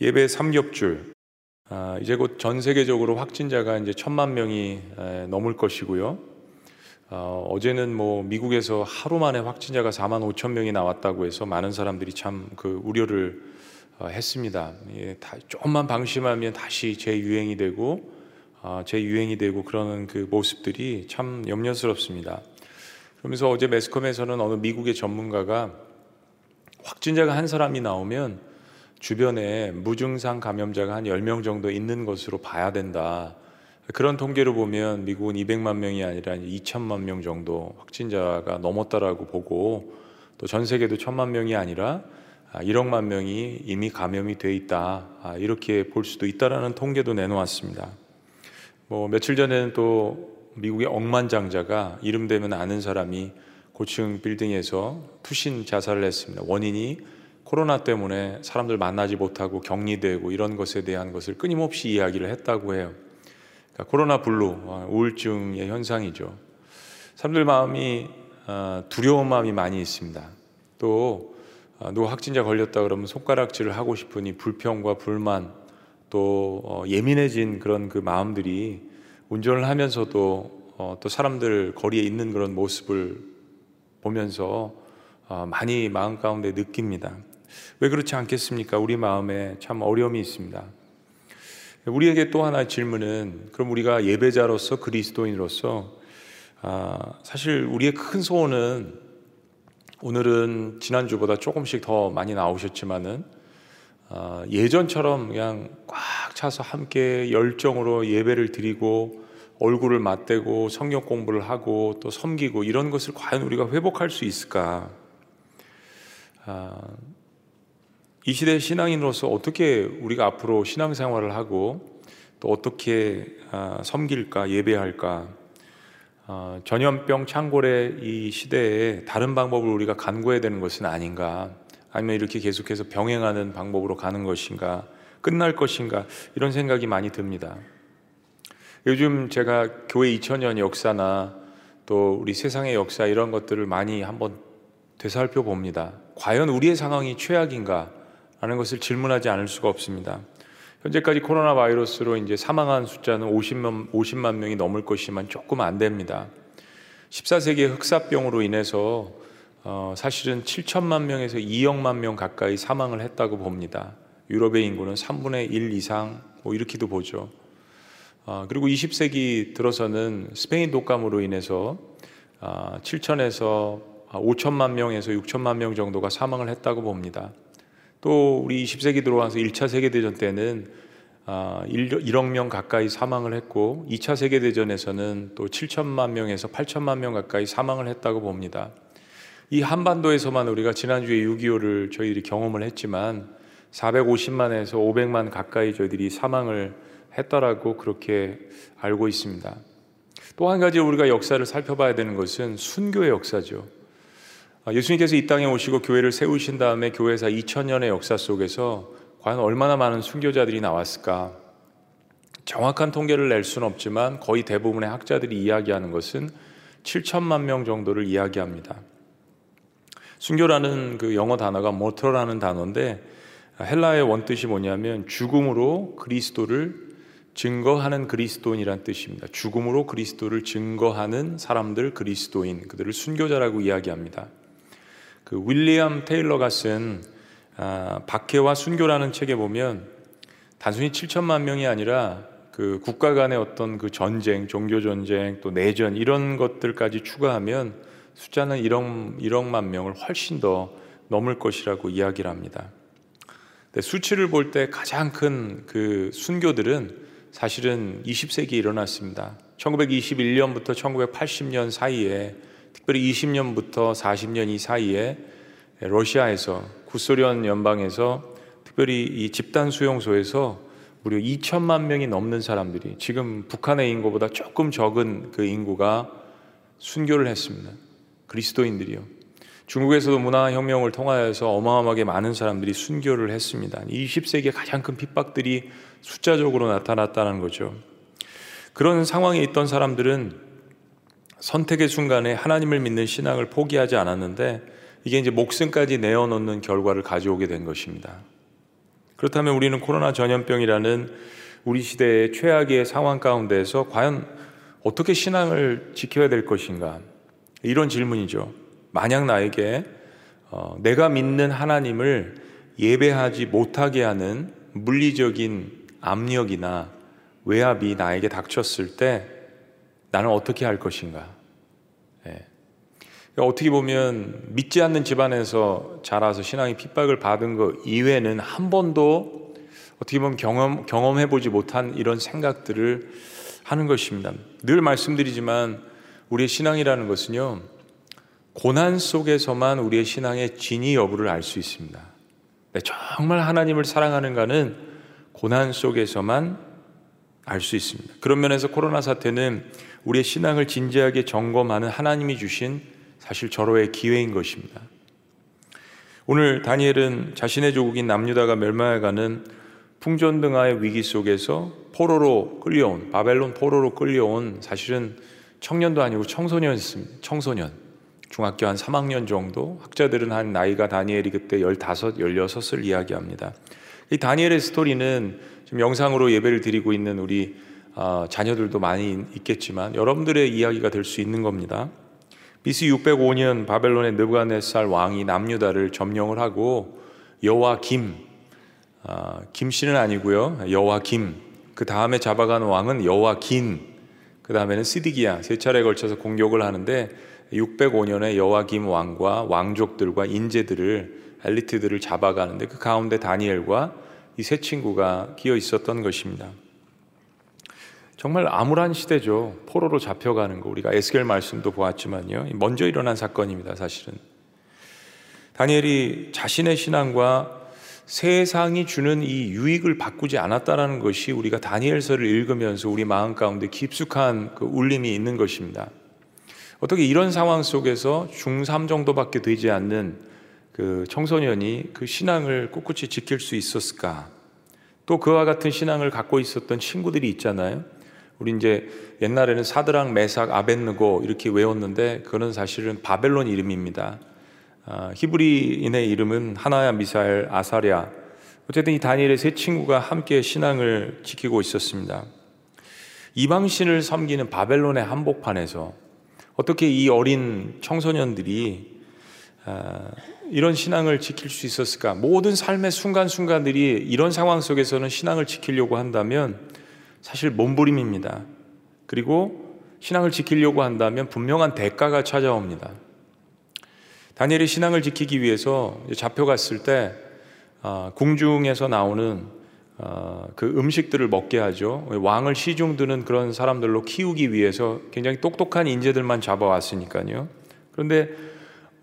예배 삼겹줄. 아, 이제 곧 전 세계적으로 확진자가 이제 천만 명이 넘을 것이고요. 어, 어제는 뭐 미국에서 하루 만에 확진자가 4만 5천 명이 나왔다고 해서 많은 사람들이 참 그 우려를 어, 했습니다. 예, 다, 조금만 방심하면 다시 재유행이 되고 어, 재유행이 되고 그러는 그 모습들이 참 염려스럽습니다. 그러면서 어제 매스컴에서는 어느 미국의 전문가가 확진자가 한 사람이 나오면 주변에 무증상 감염자가 한 10명 정도 있는 것으로 봐야 된다. 그런 통계로 보면 미국은 200만 명이 아니라 2천만 명 정도 확진자가 넘었다라고 보고 또 전 세계도 천만 명이 아니라 1억만 아, 명이 이미 감염이 돼 있다. 아, 이렇게 볼 수도 있다라는 통계도 내놓았습니다. 뭐 며칠 전에는 또 미국의 억만장자가 이름 되면 아는 사람이 고층 빌딩에서 투신 자살을 했습니다. 원인이 코로나 때문에 사람들 만나지 못하고 격리되고 이런 것에 대한 것을 끊임없이 이야기를 했다고 해요. 그러니까 코로나 블루, 어, 우울증의 현상이죠. 사람들 마음이 어, 두려운 마음이 많이 있습니다. 또 어, 누구 확진자 걸렸다 그러면 손가락질을 하고 싶으니 불평과 불만 또 예민해진 그런 그 마음들이 운전을 하면서도 또 사람들 거리에 있는 그런 모습을 보면서 많이 마음 가운데 느낍니다. 왜 그렇지 않겠습니까? 우리 마음에 참 어려움이 있습니다. 우리에게 또 하나의 질문은 그럼 우리가 예배자로서 그리스도인으로서 아, 사실 우리의 큰 소원은 오늘은 지난주보다 조금씩 더 많이 나오셨지만은 아, 예전처럼 그냥 꽉 차서 함께 열정으로 예배를 드리고 얼굴을 맞대고 성경 공부를 하고 또 섬기고 이런 것을 과연 우리가 회복할 수 있을까? 아, 이 시대 신앙인으로서 어떻게 우리가 앞으로 신앙생활을 하고 또 어떻게 아, 섬길까 예배할까 아, 전염병 창궐의 이 시대에 다른 방법을 우리가 간구해야 되는 것은 아닌가 아니면 이렇게 계속해서 병행하는 방법으로 가는 것인가 끝날 것인가 이런 생각이 많이 듭니다. 요즘 제가 교회 2000년 역사나 또 우리 세상의 역사 이런 것들을 많이 한번 되살펴 봅니다. 과연 우리의 상황이 최악인가? 라는 것을 질문하지 않을 수가 없습니다. 현재까지 코로나 바이러스로 이제 사망한 숫자는 50만, 50만 명이 넘을 것이지만 조금 안 됩니다. 14세기의 흑사병으로 인해서 어, 사실은 7천만 명에서 2억만 명 가까이 사망을 했다고 봅니다. 유럽의 인구는 3분의 1 이상 뭐 이렇게도 보죠. 어, 그리고 20세기 들어서는 스페인 독감으로 인해서 어, 7천에서 5천만 명에서 6천만 명 정도가 사망을 했다고 봅니다. 또 우리 20세기 들어와서 1차 세계대전 때는 1억 아, 명 가까이 사망을 했고 2차 세계대전에서는 또 7천만 명에서 8천만 명 가까이 사망을 했다고 봅니다. 이 한반도에서만 우리가 지난주에 6.25를 저희들이 경험을 했지만 450만에서 500만 가까이 저희들이 사망을 했다라고 그렇게 알고 있습니다. 또 한 가지 우리가 역사를 살펴봐야 되는 것은 순교의 역사죠. 아, 예수님께서 이 땅에 오시고 교회를 세우신 다음에 교회사 2000년의 역사 속에서 과연 얼마나 많은 순교자들이 나왔을까? 정확한 통계를 낼 수는 없지만 거의 대부분의 학자들이 이야기하는 것은 7천만 명 정도를 이야기합니다. 순교라는 그 영어 단어가 모터라는 단어인데 헬라의 원뜻이 뭐냐면 죽음으로 그리스도를 증거하는 그리스도인이란 뜻입니다. 죽음으로 그리스도를 증거하는 사람들 그리스도인 그들을 순교자라고 이야기합니다. 그 윌리엄 테일러가 쓴 아, 박해와 순교라는 책에 보면 단순히 7천만 명이 아니라 그 국가 간의 어떤 그 전쟁, 종교 전쟁, 또 내전 이런 것들까지 추가하면 숫자는 1억, 1억만 명을 훨씬 더 넘을 것이라고 이야기를 합니다. 수치를 볼 때 가장 큰 그 순교들은 사실은 20세기에 일어났습니다. 1921년부터 1980년 사이에 특별히 20년부터 40년 이 사이에 러시아에서 구소련 연방에서 특별히 이 집단 수용소에서 무려 2천만 명이 넘는 사람들이 지금 북한의 인구보다 조금 적은 그 인구가 순교를 했습니다. 그리스도인들이요. 중국에서도 문화혁명을 통하여서 어마어마하게 많은 사람들이 순교를 했습니다. 20세기의 가장 큰 핍박들이 숫자적으로 나타났다는 거죠. 그런 상황에 있던 사람들은 선택의 순간에 하나님을 믿는 신앙을 포기하지 않았는데 이게 이제 목숨까지 내어놓는 결과를 가져오게 된 것입니다. 그렇다면 우리는 코로나 전염병이라는 우리 시대의 최악의 상황 가운데서 과연 어떻게 신앙을 지켜야 될 것인가? 이런 질문이죠. 만약 나에게 어, 내가 믿는 하나님을 예배하지 못하게 하는 물리적인 압력이나 외압이 나에게 닥쳤을 때 나는 어떻게 할 것인가? 예. 어떻게 보면 믿지 않는 집안에서 자라서 신앙이 핍박을 받은 것 이외에는 한 번도 어떻게 보면 경험, 경험해보지 못한 이런 생각들을 하는 것입니다. 늘 말씀드리지만 우리의 신앙이라는 것은요, 고난 속에서만 우리의 신앙의 진위 여부를 알 수 있습니다. 네, 정말 하나님을 사랑하는가는 고난 속에서만 알 수 있습니다. 그런 면에서 코로나 사태는 우리의 신앙을 진지하게 점검하는 하나님이 주신 사실 절호의 기회인 것입니다. 오늘 다니엘은 자신의 조국인 남유다가 멸망해가는 풍전등화의 위기 속에서 포로로 끌려온 바벨론 포로로 끌려온 사실은 청년도 아니고 청소년이었습니다. 청소년. 중학교 한 3학년 정도 학자들은 한 나이가 다니엘이 그때 15, 16을 이야기합니다. 이 다니엘의 스토리는 지금 영상으로 예배를 드리고 있는 우리 어, 자녀들도 많이 있겠지만 여러분들의 이야기가 될 수 있는 겁니다. BC 605년 바벨론의 느부갓네살 왕이 남유다를 점령을 하고 여호와 김 어, 김씨는 아니고요. 여호와 김 그 다음에 잡아간 왕은 여호와 긴 그 다음에는 시디기야. 세 차례에 걸쳐서 공격을 하는데 605년에 여호와김 왕과 왕족들과 인재들을 엘리트들을 잡아가는데 그 가운데 다니엘과 이 세 친구가 끼어 있었던 것입니다. 정말 암울한 시대죠. 포로로 잡혀가는 거 우리가 에스겔 말씀도 보았지만요. 먼저 일어난 사건입니다. 사실은 다니엘이 자신의 신앙과 세상이 주는 이 유익을 바꾸지 않았다라는 것이 우리가 다니엘서를 읽으면서 우리 마음 가운데 깊숙한 그 울림이 있는 것입니다. 어떻게 이런 상황 속에서 중3 정도밖에 되지 않는 그 청소년이 그 신앙을 꿋꿋이 지킬 수 있었을까? 또 그와 같은 신앙을 갖고 있었던 친구들이 있잖아요. 우리 이제 옛날에는 사드랑 메삭 아벤느고 이렇게 외웠는데 그거는 사실은 바벨론 이름입니다. 아, 히브리인의 이름은 하나야 미사엘 아사랴. 어쨌든 이 다니엘의 세 친구가 함께 신앙을 지키고 있었습니다. 이방신을 섬기는 바벨론의 한복판에서 어떻게 이 어린 청소년들이 아, 이런 신앙을 지킬 수 있었을까? 모든 삶의 순간순간들이 이런 상황 속에서는 신앙을 지키려고 한다면 사실 몸부림입니다. 그리고 신앙을 지키려고 한다면 분명한 대가가 찾아옵니다. 다니엘이 신앙을 지키기 위해서 잡혀갔을 때 아, 궁중에서 나오는 어, 그 음식들을 먹게 하죠. 왕을 시중드는 그런 사람들로 키우기 위해서 굉장히 똑똑한 인재들만 잡아왔으니까요. 그런데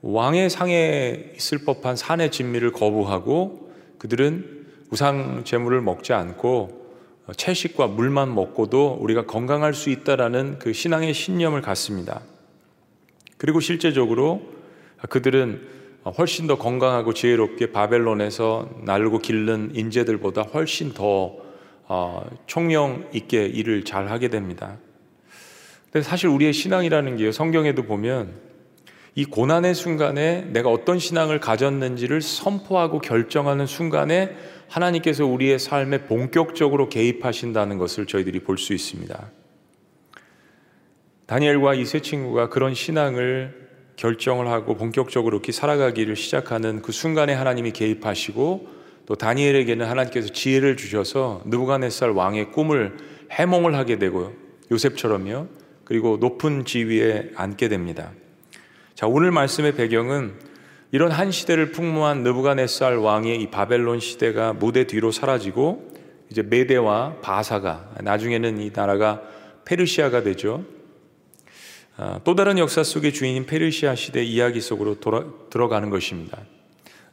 왕의 상에 있을 법한 산의 진미를 거부하고 그들은 우상 제물을 먹지 않고 채식과 물만 먹고도 우리가 건강할 수 있다라는 그 신앙의 신념을 갖습니다. 그리고 실제적으로 그들은 훨씬 더 건강하고 지혜롭게 바벨론에서 날고 기른 인재들보다 훨씬 더 어, 총명 있게 일을 잘 하게 됩니다. 근데 사실 우리의 신앙이라는 게 성경에도 보면 이 고난의 순간에 내가 어떤 신앙을 가졌는지를 선포하고 결정하는 순간에 하나님께서 우리의 삶에 본격적으로 개입하신다는 것을 저희들이 볼 수 있습니다. 다니엘과 이 세 친구가 그런 신앙을 결정을 하고 본격적으로 이렇게 살아가기를 시작하는 그 순간에 하나님이 개입하시고 또 다니엘에게는 하나님께서 지혜를 주셔서 느부갓네살 왕의 꿈을 해몽을 하게 되고 요셉처럼요. 그리고 높은 지위에 앉게 됩니다. 자, 오늘 말씀의 배경은 이런 한 시대를 풍부한 느부갓네살 왕의 이 바벨론 시대가 무대 뒤로 사라지고 이제 메대와 바사가 나중에는 이 나라가 페르시아가 되죠. 아, 또 다른 역사 속의 주인인 페르시아 시대 이야기 속으로 돌아, 들어가는 것입니다.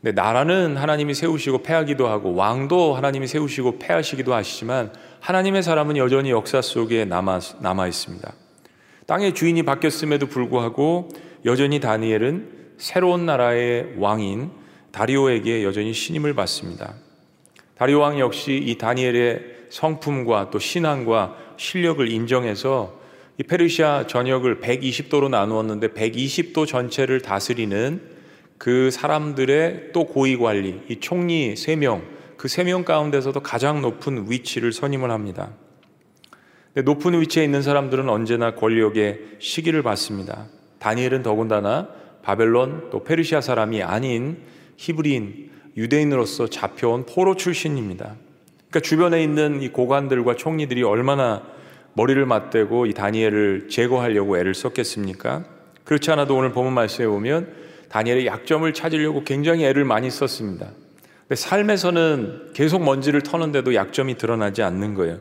근데 나라는 하나님이 세우시고 패하기도 하고 왕도 하나님이 세우시고 패하시기도 하시지만 하나님의 사람은 여전히 역사 속에 남아, 남아 있습니다. 땅의 주인이 바뀌었음에도 불구하고 여전히 다니엘은 새로운 나라의 왕인 다리오에게 여전히 신임을 받습니다. 다리오 왕 역시 이 다니엘의 성품과 또 신앙과 실력을 인정해서 이 페르시아 전역을 120도로 나누었는데 120도 전체를 다스리는 그 사람들의 또 고위 관리, 이 총리 3명, 그세명 가운데서도 가장 높은 위치를 선임을 합니다. 높은 위치에 있는 사람들은 언제나 권력의 시기를 받습니다. 다니엘은 더군다나 바벨론 또 페르시아 사람이 아닌 히브리인 유대인으로서 잡혀온 포로 출신입니다. 그러니까 주변에 있는 이 고관들과 총리들이 얼마나 머리를 맞대고 이 다니엘을 제거하려고 애를 썼겠습니까? 그렇지 않아도 오늘 본문 말씀에 보면 다니엘의 약점을 찾으려고 굉장히 애를 많이 썼습니다. 근데 삶에서는 계속 먼지를 터는데도 약점이 드러나지 않는 거예요.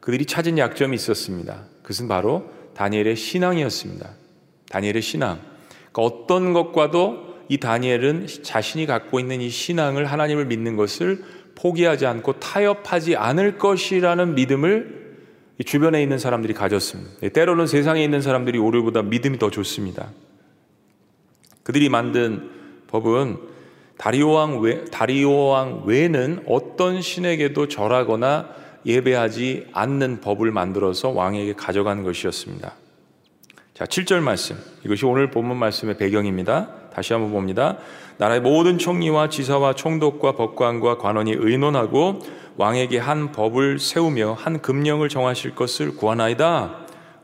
그들이 찾은 약점이 있었습니다. 그것은 바로 다니엘의 신앙이었습니다. 다니엘의 신앙. 그러니까 어떤 것과도 이 다니엘은 자신이 갖고 있는 이 신앙을 하나님을 믿는 것을 포기하지 않고 타협하지 않을 것이라는 믿음을 주변에 있는 사람들이 가졌습니다. 네, 때로는 세상에 있는 사람들이 우리보다 믿음이 더 좋습니다. 그들이 만든 법은 다리오 왕 외, 다리오 왕 외에는 어떤 신에게도 절하거나 예배하지 않는 법을 만들어서 왕에게 가져가는 것이었습니다. 자, 7절 말씀. 이것이 오늘 본문 말씀의 배경입니다. 다시 한번 봅니다. 나라의 모든 총리와 지사와 총독과 법관과 관원이 의논하고 왕에게 한 법을 세우며 한 금령을 정하실 것을 구하나이다.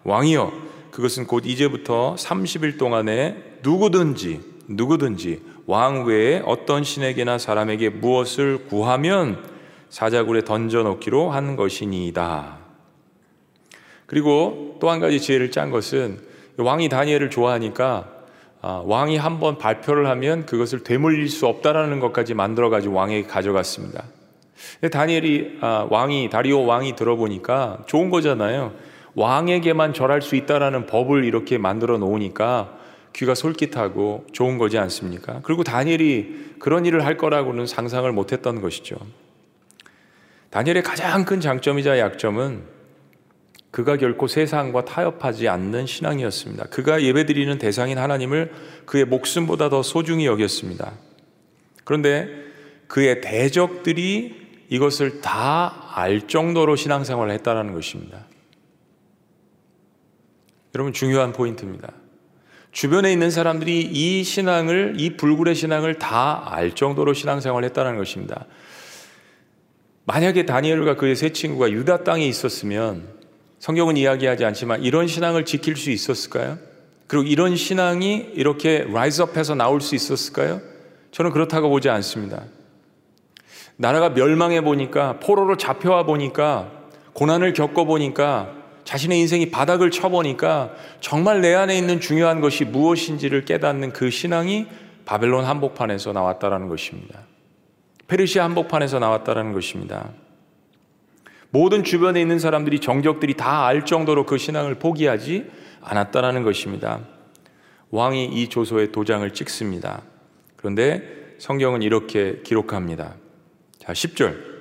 왕이여, 그것은 곧 이제부터 30일 동안에 누구든지, 누구든지 왕 외에 어떤 신에게나 사람에게 무엇을 구하면 사자굴에 던져 놓기로 한 것이니이다. 그리고 또 한 가지 지혜를 짠 것은 왕이 다니엘을 좋아하니까 아, 왕이 한번 발표를 하면 그것을 되물릴 수 없다라는 것까지 만들어 가지고 왕에게 가져갔습니다. 다니엘이 아, 왕이 다리오 왕이 들어보니까 좋은 거잖아요. 왕에게만 절할 수 있다라는 법을 이렇게 만들어 놓으니까 귀가 솔깃하고 좋은 거지 않습니까? 그리고 다니엘이 그런 일을 할 거라고는 상상을 못 했던 것이죠. 다니엘의 가장 큰 장점이자 약점은 그가 결코 세상과 타협하지 않는 신앙이었습니다. 그가 예배드리는 대상인 하나님을 그의 목숨보다 더 소중히 여겼습니다. 그런데 그의 대적들이 이것을 다 알 정도로 신앙생활을 했다는 것입니다. 여러분 중요한 포인트입니다. 주변에 있는 사람들이 이 신앙을 이 불굴의 신앙을 다 알 정도로 신앙생활을 했다는 것입니다. 만약에 다니엘과 그의 세 친구가 유다 땅에 있었으면 성경은 이야기하지 않지만 이런 신앙을 지킬 수 있었을까요? 그리고 이런 신앙이 이렇게 라이즈업해서 나올 수 있었을까요? 저는 그렇다고 보지 않습니다. 나라가 멸망해 보니까 포로로 잡혀와 보니까 고난을 겪어 보니까 자신의 인생이 바닥을 쳐 보니까 정말 내 안에 있는 중요한 것이 무엇인지를 깨닫는 그 신앙이 바벨론 한복판에서 나왔다라는 것입니다. 페르시아 한복판에서 나왔다라는 것입니다. 모든 주변에 있는 사람들이 정적들이 다 알 정도로 그 신앙을 포기하지 않았다라는 것입니다. 왕이 이 조서에 도장을 찍습니다. 그런데 성경은 이렇게 기록합니다. 자, 10절.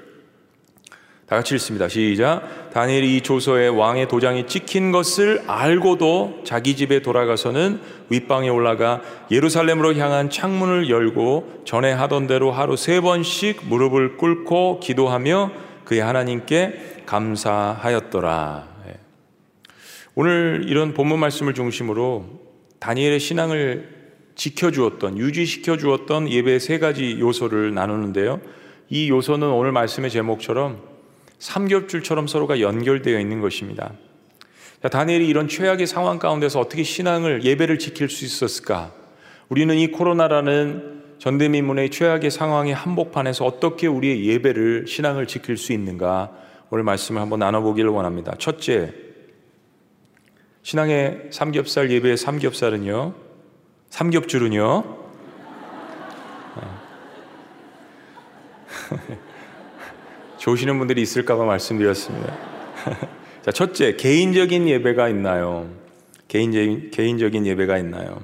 다 같이 읽습니다. 시작. 다니엘이 이 조서에 왕의 도장이 찍힌 것을 알고도 자기 집에 돌아가서는 윗방에 올라가 예루살렘으로 향한 창문을 열고 전에 하던 대로 하루 세 번씩 무릎을 꿇고 기도하며 그의 하나님께 감사하였더라. 예. 오늘 이런 본문 말씀을 중심으로 다니엘의 신앙을 지켜주었던, 유지시켜 주었던 예배의 세 가지 요소를 나누는데요. 이 요소는 오늘 말씀의 제목처럼 삼겹줄처럼 서로가 연결되어 있는 것입니다. 자, 다니엘이 이런 최악의 상황 가운데서 어떻게 신앙을 예배를 지킬 수 있었을까? 우리는 이 코로나라는 전대미문의 최악의 상황의 한복판에서 어떻게 우리의 예배를 신앙을 지킬 수 있는가? 오늘 말씀을 한번 나눠보기를 원합니다. 첫째, 신앙의 삼겹살 예배의 삼겹살은요, 삼겹줄은요, 좋으시는 분들이 있을까봐 말씀드렸습니다. 자, 첫째, 개인적인 예배가 있나요? 개인적인, 개인적인 예배가 있나요?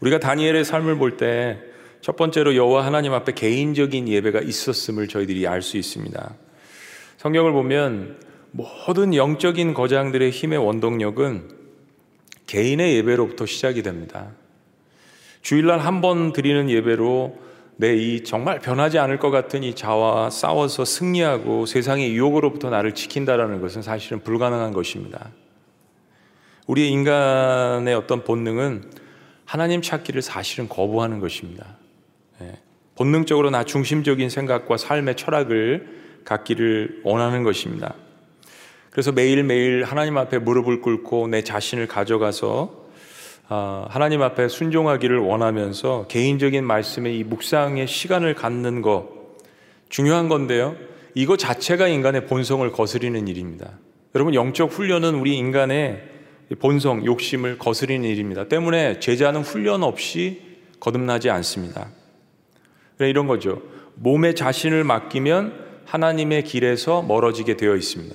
우리가 다니엘의 삶을 볼 때 첫 번째로 여호와 하나님 앞에 개인적인 예배가 있었음을 저희들이 알 수 있습니다. 성경을 보면 모든 영적인 거장들의 힘의 원동력은 개인의 예배로부터 시작이 됩니다. 주일날 한 번 드리는 예배로 내 이 정말 변하지 않을 것 같은 이 자와 싸워서 승리하고 세상의 유혹으로부터 나를 지킨다라는 것은 사실은 불가능한 것입니다. 우리의 인간의 어떤 본능은 하나님 찾기를 사실은 거부하는 것입니다. 예. 본능적으로 나 중심적인 생각과 삶의 철학을 갖기를 원하는 것입니다. 그래서 매일매일 하나님 앞에 무릎을 꿇고 내 자신을 가져가서 아, 하나님 앞에 순종하기를 원하면서 개인적인 말씀에 이 묵상의 시간을 갖는 거 중요한 건데요. 이거 자체가 인간의 본성을 거스리는 일입니다. 여러분 영적 훈련은 우리 인간의 본성, 욕심을 거스리는 일입니다. 때문에 제자는 훈련 없이 거듭나지 않습니다. 이런 거죠. 몸에 자신을 맡기면 하나님의 길에서 멀어지게 되어 있습니다.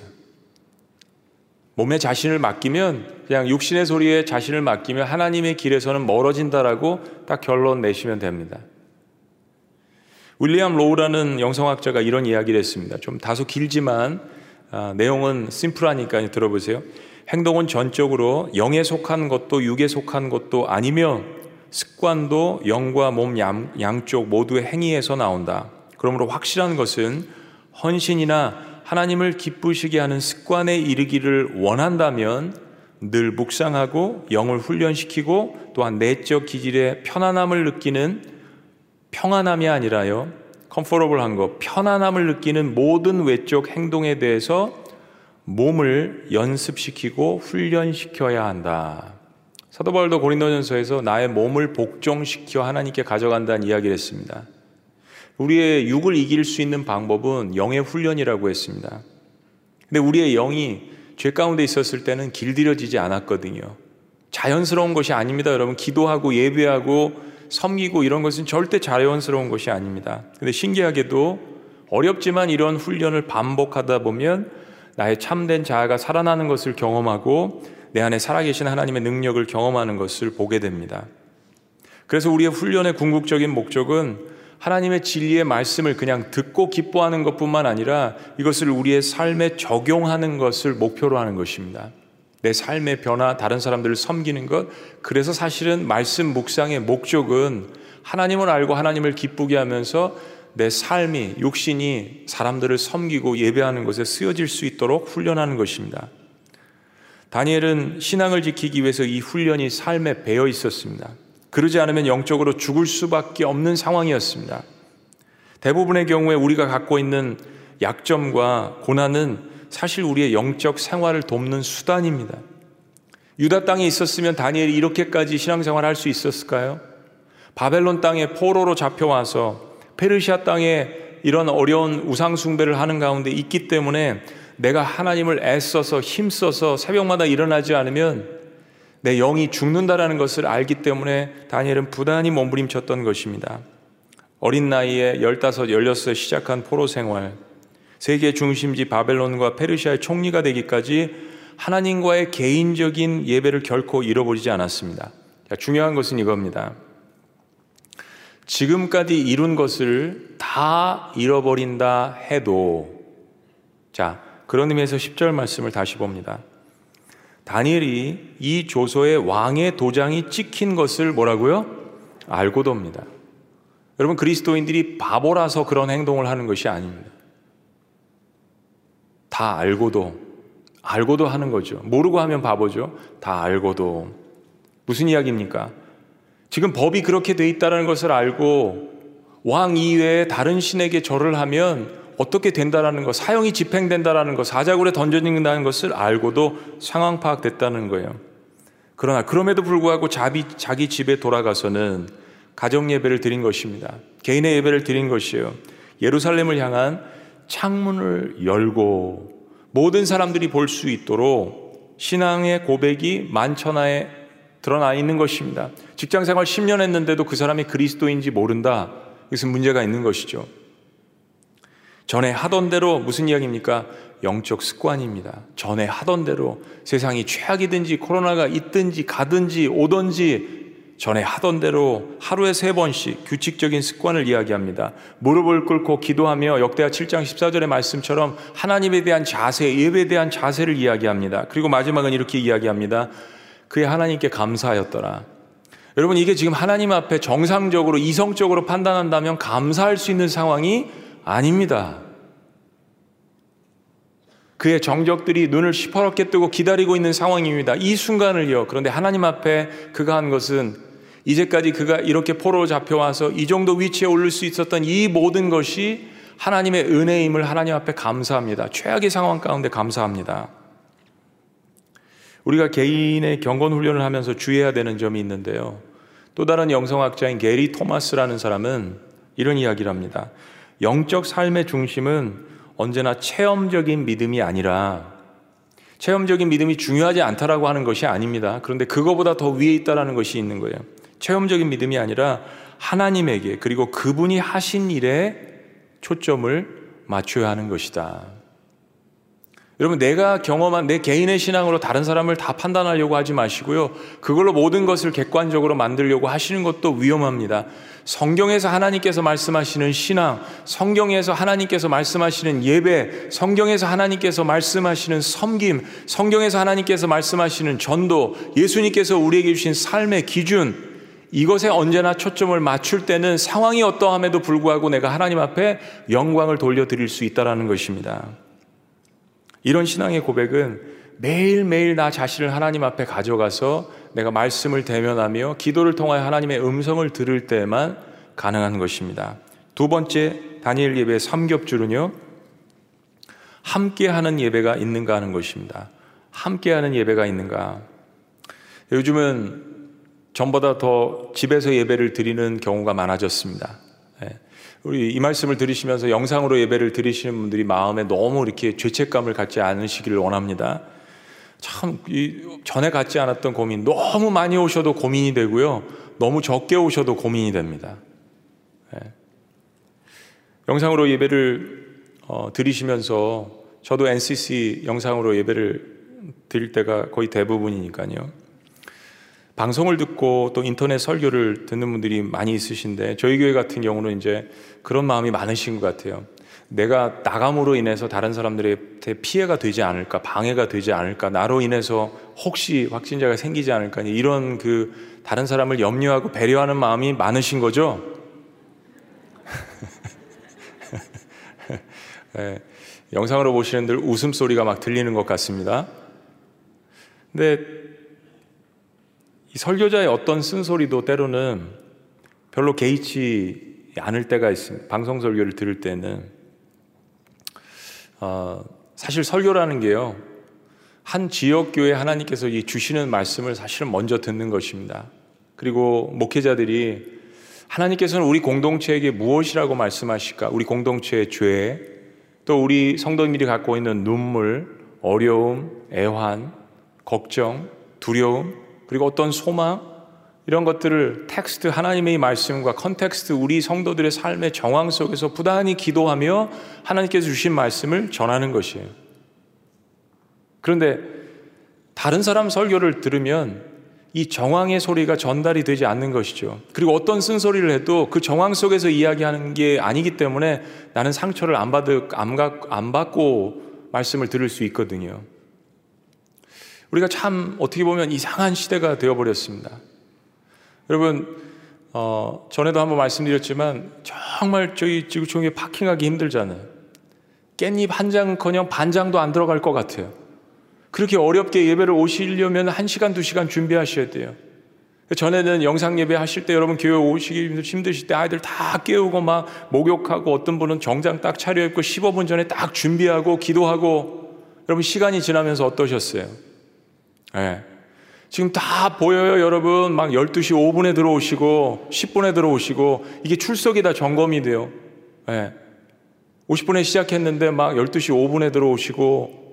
몸에 자신을 맡기면 그냥 육신의 소리에 자신을 맡기면 하나님의 길에서는 멀어진다라고 딱 결론 내시면 됩니다. 윌리엄 로우라는 영성학자가 이런 이야기를 했습니다. 좀 다소 길지만 아, 내용은 심플하니까 들어보세요. 행동은 전적으로 영에 속한 것도 육에 속한 것도 아니며 습관도 영과 몸 양, 양쪽 모두의 행위에서 나온다. 그러므로 확실한 것은 헌신이나 하나님을 기쁘시게 하는 습관에 이르기를 원한다면 늘 묵상하고 영을 훈련시키고 또한 내적 기질의 편안함을 느끼는 평안함이 아니라요. 컴포러블한 것, 편안함을 느끼는 모든 외적 행동에 대해서 몸을 연습시키고 훈련시켜야 한다. 사도 바울도 고린도전서에서 나의 몸을 복종시켜 하나님께 가져간다는 이야기를 했습니다. 우리의 육을 이길 수 있는 방법은 영의 훈련이라고 했습니다. 근데 우리의 영이 죄 가운데 있었을 때는 길들여지지 않았거든요. 자연스러운 것이 아닙니다, 여러분. 기도하고 예배하고 섬기고 이런 것은 절대 자연스러운 것이 아닙니다. 근데 신기하게도 어렵지만 이런 훈련을 반복하다 보면 나의 참된 자아가 살아나는 것을 경험하고 내 안에 살아계신 하나님의 능력을 경험하는 것을 보게 됩니다. 그래서 우리의 훈련의 궁극적인 목적은 하나님의 진리의 말씀을 그냥 듣고 기뻐하는 것뿐만 아니라 이것을 우리의 삶에 적용하는 것을 목표로 하는 것입니다. 내 삶의 변화, 다른 사람들을 섬기는 것. 그래서 사실은 말씀 묵상의 목적은 하나님을 알고 하나님을 기쁘게 하면서 내 삶이, 육신이 사람들을 섬기고 예배하는 것에 쓰여질 수 있도록 훈련하는 것입니다. 다니엘은 신앙을 지키기 위해서 이 훈련이 삶에 배어 있었습니다. 그러지 않으면 영적으로 죽을 수밖에 없는 상황이었습니다. 대부분의 경우에 우리가 갖고 있는 약점과 고난은 사실 우리의 영적 생활을 돕는 수단입니다. 유다 땅에 있었으면 다니엘이 이렇게까지 신앙생활 할수 있었을까요? 바벨론 땅에 포로로 잡혀와서 페르시아 땅에 이런 어려운 우상숭배를 하는 가운데 있기 때문에 내가 하나님을 애써서 힘써서 새벽마다 일어나지 않으면 내 영이 죽는다라는 것을 알기 때문에 다니엘은 부단히 몸부림쳤던 것입니다. 어린 나이에 15, 16세 시작한 포로 생활, 세계 중심지 바벨론과 페르시아의 총리가 되기까지 하나님과의 개인적인 예배를 결코 잃어버리지 않았습니다. 중요한 것은 이겁니다. 지금까지 이룬 것을 다 잃어버린다 해도, 자, 그런 의미에서 10절 말씀을 다시 봅니다. 다니엘이 이 조서에 왕의 도장이 찍힌 것을 뭐라고요? 알고도 합니다. 여러분 그리스도인들이 바보라서 그런 행동을 하는 것이 아닙니다. 다 알고도 알고도 하는 거죠. 모르고 하면 바보죠. 다 알고도 무슨 이야기입니까? 지금 법이 그렇게 돼 있다는 것을 알고 왕 이외에 다른 신에게 절을 하면 어떻게 된다라는 것, 사형이 집행된다라는 것, 사자굴에 던져진다는 것을 알고도 상황 파악됐다는 거예요. 그러나 그럼에도 불구하고 자비, 자기 집에 돌아가서는 가정 예배를 드린 것입니다. 개인의 예배를 드린 것이에요. 예루살렘을 향한 창문을 열고 모든 사람들이 볼 수 있도록 신앙의 고백이 만천하에 드러나 있는 것입니다. 직장 생활 10년 했는데도 그 사람이 그리스도인지 모른다. 이것은 문제가 있는 것이죠. 전에 하던 대로 무슨 이야기입니까? 영적 습관입니다. 전에 하던 대로 세상이 최악이든지 코로나가 있든지 가든지 오든지 전에 하던 대로 하루에 세 번씩 규칙적인 습관을 이야기합니다. 무릎을 꿇고 기도하며 역대하 7장 14절의 말씀처럼 하나님에 대한 자세, 예배에 대한 자세를 이야기합니다. 그리고 마지막은 이렇게 이야기합니다. 그의 하나님께 감사하였더라. 여러분 이게 지금 하나님 앞에 정상적으로 이성적으로 판단한다면 감사할 수 있는 상황이 아닙니다. 그의 정적들이 눈을 시퍼렇게 뜨고 기다리고 있는 상황입니다. 이 순간을요. 그런데 하나님 앞에 그가 한 것은 이제까지 그가 이렇게 포로로 잡혀와서 이 정도 위치에 오를 수 있었던 이 모든 것이 하나님의 은혜임을 하나님 앞에 감사합니다. 최악의 상황 가운데 감사합니다. 우리가 개인의 경건 훈련을 하면서 주의해야 되는 점이 있는데요. 또 다른 영성학자인 게리 토마스라는 사람은 이런 이야기를 합니다. 영적 삶의 중심은 언제나 체험적인 믿음이 아니라 체험적인 믿음이 중요하지 않다라고 하는 것이 아닙니다. 그런데 그거보다 더 위에 있다라는 것이 있는 거예요. 체험적인 믿음이 아니라 하나님에게 그리고 그분이 하신 일에 초점을 맞춰야 하는 것이다. 여러분, 내가 경험한 내 개인의 신앙으로 다른 사람을 다 판단하려고 하지 마시고요. 그걸로 모든 것을 객관적으로 만들려고 하시는 것도 위험합니다. 성경에서 하나님께서 말씀하시는 신앙, 성경에서 하나님께서 말씀하시는 예배, 성경에서 하나님께서 말씀하시는 섬김, 성경에서 하나님께서 말씀하시는 전도, 예수님께서 우리에게 주신 삶의 기준, 이것에 언제나 초점을 맞출 때는 상황이 어떠함에도 불구하고 내가 하나님 앞에 영광을 돌려드릴 수 있다라는 것입니다. 이런 신앙의 고백은 매일매일 나 자신을 하나님 앞에 가져가서 내가 말씀을 대면하며 기도를 통하여 하나님의 음성을 들을 때만 가능한 것입니다. 두 번째 다니엘 예배 삼겹줄은요. 함께 하는 예배가 있는가 하는 것입니다. 함께 하는 예배가 있는가. 요즘은 전보다 더 집에서 예배를 드리는 경우가 많아졌습니다. 우리 이 말씀을 들으시면서 영상으로 예배를 드리시는 분들이 마음에 너무 이렇게 죄책감을 갖지 않으시기를 원합니다. 참, 전에 갖지 않았던 고민, 너무 많이 오셔도 고민이 되고요. 너무 적게 오셔도 고민이 됩니다. 네. 영상으로 예배를 어, 드리시면서 저도 NCC 영상으로 예배를 드릴 때가 거의 대부분이니까요. 방송을 듣고 또 인터넷 설교를 듣는 분들이 많이 있으신데 저희 교회 같은 경우는 이제 그런 마음이 많으신 것 같아요. 내가 나감으로 인해서 다른 사람들한테 피해가 되지 않을까, 방해가 되지 않을까, 나로 인해서 혹시 확진자가 생기지 않을까, 이런 그 다른 사람을 염려하고 배려하는 마음이 많으신 거죠? 네, 영상으로 보시는 들 웃음소리가 막 들리는 것 같습니다. 근데 이 설교자의 어떤 쓴소리도 때로는 별로 개의치 않을 때가 있습니다. 방송 설교를 들을 때는 어, 사실 설교라는 게요 한 지역 교회 하나님께서 이 주시는 말씀을 사실은 먼저 듣는 것입니다. 그리고 목회자들이 하나님께서는 우리 공동체에게 무엇이라고 말씀하실까? 우리 공동체의 죄, 또 우리 성도님들이 갖고 있는 눈물, 어려움, 애환, 걱정, 두려움, 그리고 어떤 소망 이런 것들을 텍스트 하나님의 말씀과 context 우리 성도들의 삶의 정황 속에서 부단히 기도하며 하나님께서 주신 말씀을 전하는 것이에요. 그런데 다른 사람 설교를 들으면 이 정황의 소리가 전달이 되지 않는 것이죠. 그리고 어떤 쓴소리를 해도 그 정황 속에서 이야기하는 게 아니기 때문에 나는 상처를 안 받을, 안 받고 말씀을 들을 수 있거든요. 우리가 참 어떻게 보면 이상한 시대가 되어버렸습니다. 여러분, 어, 전에도 한번 말씀드렸지만 정말 저희 지구촌에 파킹하기 힘들잖아요. 깻잎 한 장 커녕 반 장도 안 들어갈 것 같아요. 그렇게 어렵게 예배를 오시려면 한 시간, 두 시간 준비하셔야 돼요. 전에는 영상 예배 하실 때 여러분 교회 오시기 힘드실 때 아이들 다 깨우고 막 목욕하고 어떤 분은 정장 딱 차려입고 15분 전에 딱 준비하고 기도하고 여러분 시간이 지나면서 어떠셨어요? 네. 지금 다 보여요, 여러분. 막 12시 5분에 들어오시고, 10분에 들어오시고, 이게 출석이 다 점검이 돼요. 네. 50분에 시작했는데 막 12시 5분에 들어오시고,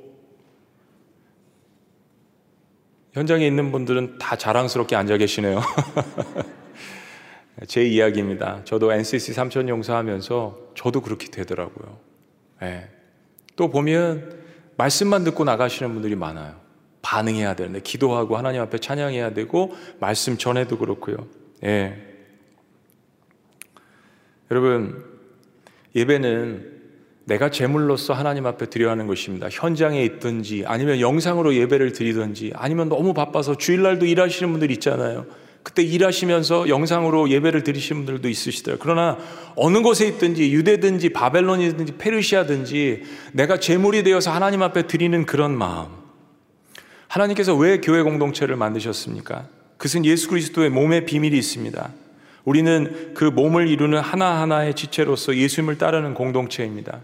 현장에 있는 분들은 다 자랑스럽게 앉아 계시네요. 제 이야기입니다. 저도 NCC 삼천 용사하면서 저도 그렇게 되더라고요. 네. 또 보면 말씀만 듣고 나가시는 분들이 많아요. 반응해야 되는데 기도하고 하나님 앞에 찬양해야 되고 말씀 전에도 그렇고요. 예. 여러분 예배는 내가 제물로서 하나님 앞에 드려야 하는 것입니다. 현장에 있든지 아니면 영상으로 예배를 드리든지 아니면 너무 바빠서 주일날도 일하시는 분들 있잖아요. 그때 일하시면서 영상으로 예배를 드리시는 분들도 있으시더라고요. 그러나 어느 곳에 있든지 유대든지 바벨론이든지 페르시아든지 내가 제물이 되어서 하나님 앞에 드리는 그런 마음 하나님께서 왜 교회 공동체를 만드셨습니까? 그것은 예수 그리스도의 몸의 비밀이 있습니다. 우리는 그 몸을 이루는 하나하나의 지체로서 예수님을 따르는 공동체입니다.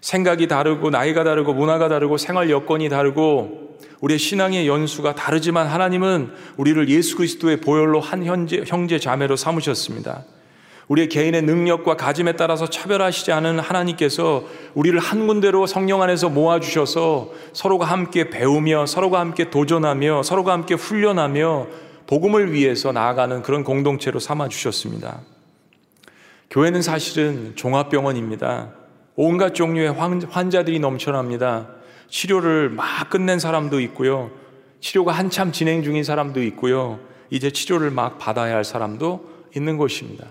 생각이 다르고 나이가 다르고 문화가 다르고 생활 여건이 다르고 우리의 신앙의 연수가 다르지만 하나님은 우리를 예수 그리스도의 보혈로 한 형제, 형제 자매로 삼으셨습니다. 우리의 개인의 능력과 가짐에 따라서 차별하시지 않은 하나님께서 우리를 한 군데로 성령 안에서 모아주셔서 서로가 함께 배우며 서로가 함께 도전하며 서로가 함께 훈련하며 복음을 위해서 나아가는 그런 공동체로 삼아주셨습니다. 교회는 사실은 종합병원입니다. 온갖 종류의 환자들이 넘쳐납니다. 치료를 막 끝낸 사람도 있고요. 치료가 한참 진행 중인 사람도 있고요. 이제 치료를 막 받아야 할 사람도 있는 것입니다.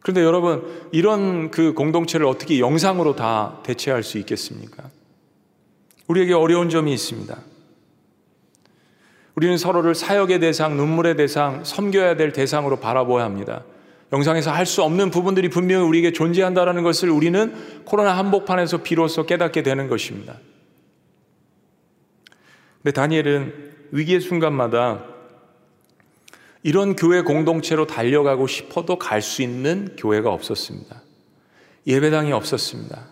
그런데 여러분, 이런 그 공동체를 어떻게 영상으로 다 대체할 수 있겠습니까? 우리에게 어려운 점이 있습니다. 우리는 서로를 사역의 대상, 눈물의 대상, 섬겨야 될 대상으로 바라보아야 합니다. 영상에서 할 수 없는 부분들이 분명히 우리에게 존재한다는 것을 우리는 코로나 한복판에서 비로소 깨닫게 되는 것입니다. 근데 다니엘은 위기의 순간마다 이런 교회 공동체로 달려가고 싶어도 갈 수 있는 교회가 없었습니다. 예배당이 없었습니다.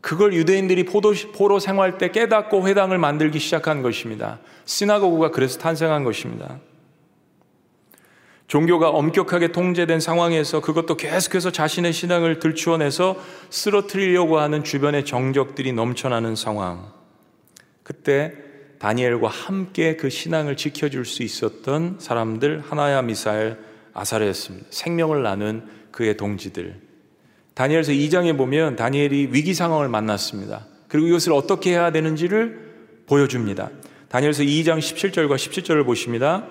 그걸 유대인들이 포도, 포로 생활 때 깨닫고 회당을 만들기 시작한 것입니다. 시나고그가 그래서 탄생한 것입니다. 종교가 엄격하게 통제된 상황에서 그것도 계속해서 자신의 신앙을 들추어내서 쓰러뜨리려고 하는 주변의 정적들이 넘쳐나는 상황. 그때 다니엘과 함께 그 신앙을 지켜줄 수 있었던 사람들 하나야 미사엘 아사레였습니다. 생명을 나눈 그의 동지들. 다니엘서 2장에 보면 다니엘이 위기 상황을 만났습니다. 그리고 이것을 어떻게 해야 되는지를 보여줍니다. 다니엘서 2장 17절과 17절을 보십니다.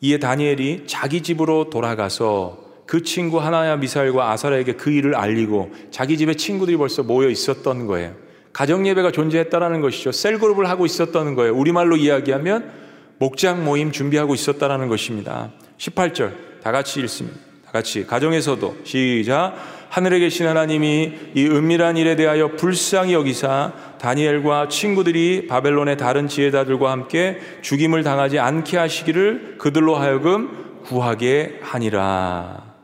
이에 다니엘이 자기 집으로 돌아가서 그 친구 하나야 미사일과 아사라에게 그 일을 알리고 자기 집에 친구들이 벌써 모여 있었던 거예요. 가정 예배가 존재했다라는 것이죠. 셀그룹을 하고 있었다는 거예요. 우리말로 이야기하면 목장 모임 준비하고 있었다라는 것입니다. 18절 다 같이 읽습니다. 다 같이 가정에서도 시작 하늘에 계신 하나님이 이 은밀한 일에 대하여 불쌍히 여기사 다니엘과 친구들이 바벨론의 다른 지혜자들과 함께 죽임을 당하지 않게 하시기를 그들로 하여금 구하게 하니라.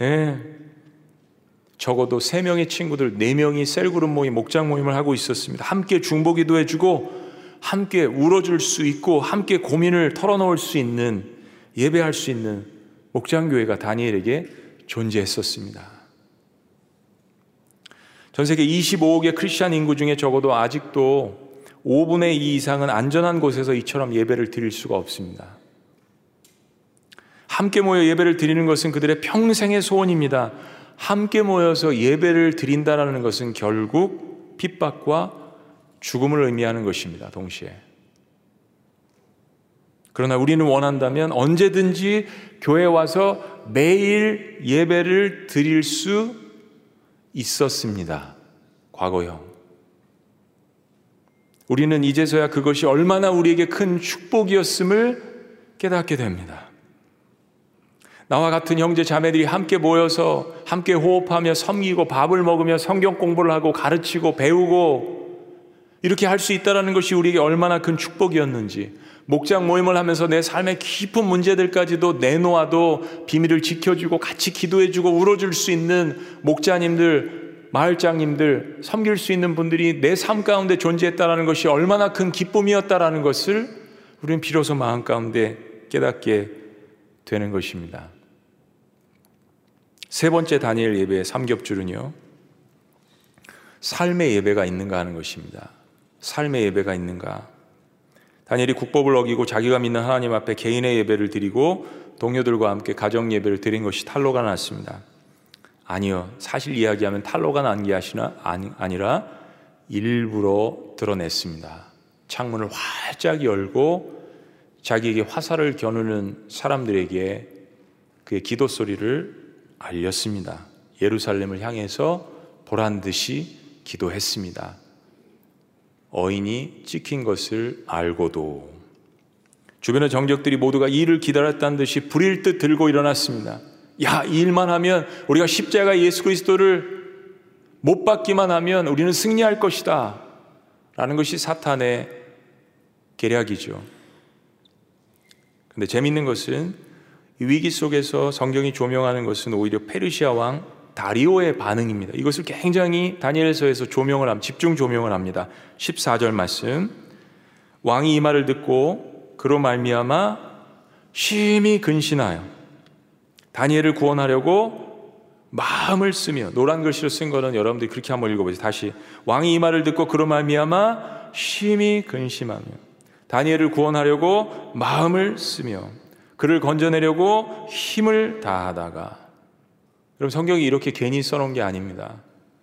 예. 적어도 세 명의 친구들, 네 명이 셀그룹 모임, 목장 모임을 하고 있었습니다. 함께 중보기도 해주고, 함께 울어줄 수 있고, 함께 고민을 털어놓을 수 있는, 예배할 수 있는 목장교회가 다니엘에게 존재했었습니다. 전 세계 25억의 크리스천 인구 중에 적어도 아직도 5분의 2 이상은 안전한 곳에서 이처럼 예배를 드릴 수가 없습니다. 함께 모여 예배를 드리는 것은 그들의 평생의 소원입니다. 함께 모여서 예배를 드린다라는 것은 결국 핍박과 죽음을 의미하는 것입니다. 동시에. 그러나 우리는 원한다면 언제든지 교회 와서 매일 예배를 드릴 수 있었습니다. 과거형. 우리는 이제서야 그것이 얼마나 우리에게 큰 축복이었음을 깨닫게 됩니다. 나와 같은 형제 자매들이 함께 모여서 함께 호흡하며 섬기고 밥을 먹으며 성경 공부를 하고 가르치고 배우고 이렇게 할 수 있다는 것이 우리에게 얼마나 큰 축복이었는지 목장 모임을 하면서 내 삶의 깊은 문제들까지도 내놓아도 비밀을 지켜주고 같이 기도해주고 울어줄 수 있는 목자님들, 마을장님들, 섬길 수 있는 분들이 내 삶 가운데 존재했다는 것이 얼마나 큰 기쁨이었다라는 것을 우리는 비로소 마음 가운데 깨닫게 되는 것입니다. 세 번째 다니엘 예배의 삼겹줄은요, 삶의 예배가 있는가 하는 것입니다. 삶의 예배가 있는가. 다니엘이 국법을 어기고 자기가 믿는 하나님 앞에 개인의 예배를 드리고 동료들과 함께 가정 예배를 드린 것이 탈로가 났습니다. 아니요. 사실 이야기하면 탈로가 난 게 아니라 일부러 드러냈습니다. 창문을 활짝 열고 자기에게 화살을 겨누는 사람들에게 그의 기도 소리를 알렸습니다. 예루살렘을 향해서 보란 듯이 기도했습니다. 어인이 찍힌 것을 알고도 주변의 정적들이 모두가 이를 기다렸다는 듯이 불일 듯 들고 일어났습니다. 야, 이 일만 하면 우리가 십자가 예수 그리스도를 못 받기만 하면 우리는 승리할 것이다. 라는 것이 사탄의 계략이죠. 근데 재밌는 것은 이 위기 속에서 성경이 조명하는 것은 오히려 페르시아 왕 다리오의 반응입니다. 이것을 굉장히 다니엘서에서 조명을 합니다. 집중 조명을 합니다. 14절 말씀. 왕이 이 말을 듣고 그로 말미암아 심히 근신하여 다니엘을 구원하려고 마음을 쓰며 노란 글씨로 쓴 거는 여러분들이 그렇게 한번 읽어보세요. 다시 왕이 이 말을 듣고 그로 말미암아 심히 근심하며 다니엘을 구원하려고 마음을 쓰며 그를 건져내려고 힘을 다하다가 여러분 성경이 이렇게 괜히 써놓은 게 아닙니다.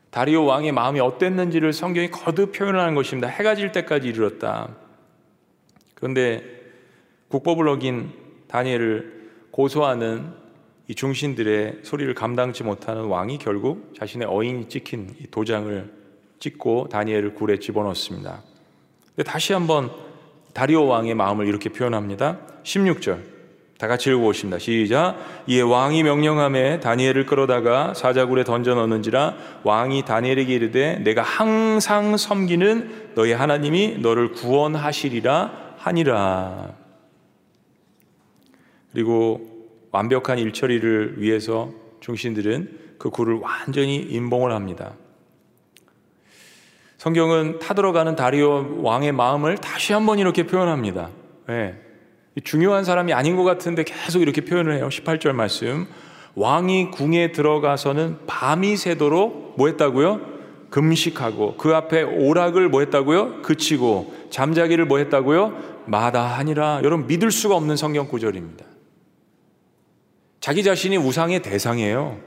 다리오 왕의 마음이 어땠는지를 성경이 거듭 표현하는 것입니다. 해가 질 때까지 이르렀다. 그런데 국법을 어긴 다니엘을 고소하는 이 중신들의 소리를 감당치 못하는 왕이 결국 자신의 어인이 찍힌 이 도장을 찍고 다니엘을 굴에 집어넣습니다. 다시 한번 다리오 왕의 마음을 이렇게 표현합니다. 16절. 다 같이 읽어보십니다. 시작. 이에 왕이 명령함에 다니엘을 끌어다가 사자굴에 던져 넣는지라 왕이 다니엘에게 이르되 내가 항상 섬기는 너희 하나님이 너를 구원하시리라 하니라. 그리고 완벽한 일처리를 위해서 중신들은 그 굴을 완전히 임봉을 합니다. 성경은 타들어가는 다리오 왕의 마음을 다시 한번 이렇게 표현합니다. 네. 중요한 사람이 아닌 것 같은데 계속 이렇게 표현을 해요. 18절 말씀. 왕이 궁에 들어가서는 밤이 새도록 뭐 했다고요? 금식하고 그 앞에 오락을 뭐 했다고요? 그치고 잠자기를 뭐 했다고요? 마다하니라. 여러분 믿을 수가 없는 성경 구절입니다. 자기 자신이 우상의 대상이에요.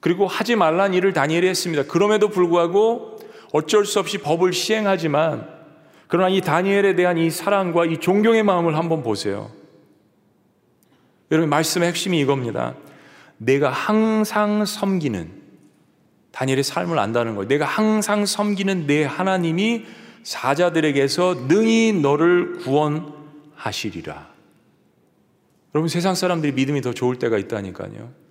그리고 하지 말란 일을 다니엘이 했습니다. 그럼에도 불구하고 어쩔 수 없이 법을 시행하지만 그러나 이 다니엘에 대한 이 사랑과 이 존경의 마음을 한번 보세요. 여러분, 말씀의 핵심이 이겁니다. 내가 항상 섬기는, 다니엘의 삶을 안다는 거예요. 내가 항상 섬기는 내 하나님이 사자들에게서 능히 너를 구원하시리라. 여러분, 세상 사람들이 믿음이 더 좋을 때가 있다니까요.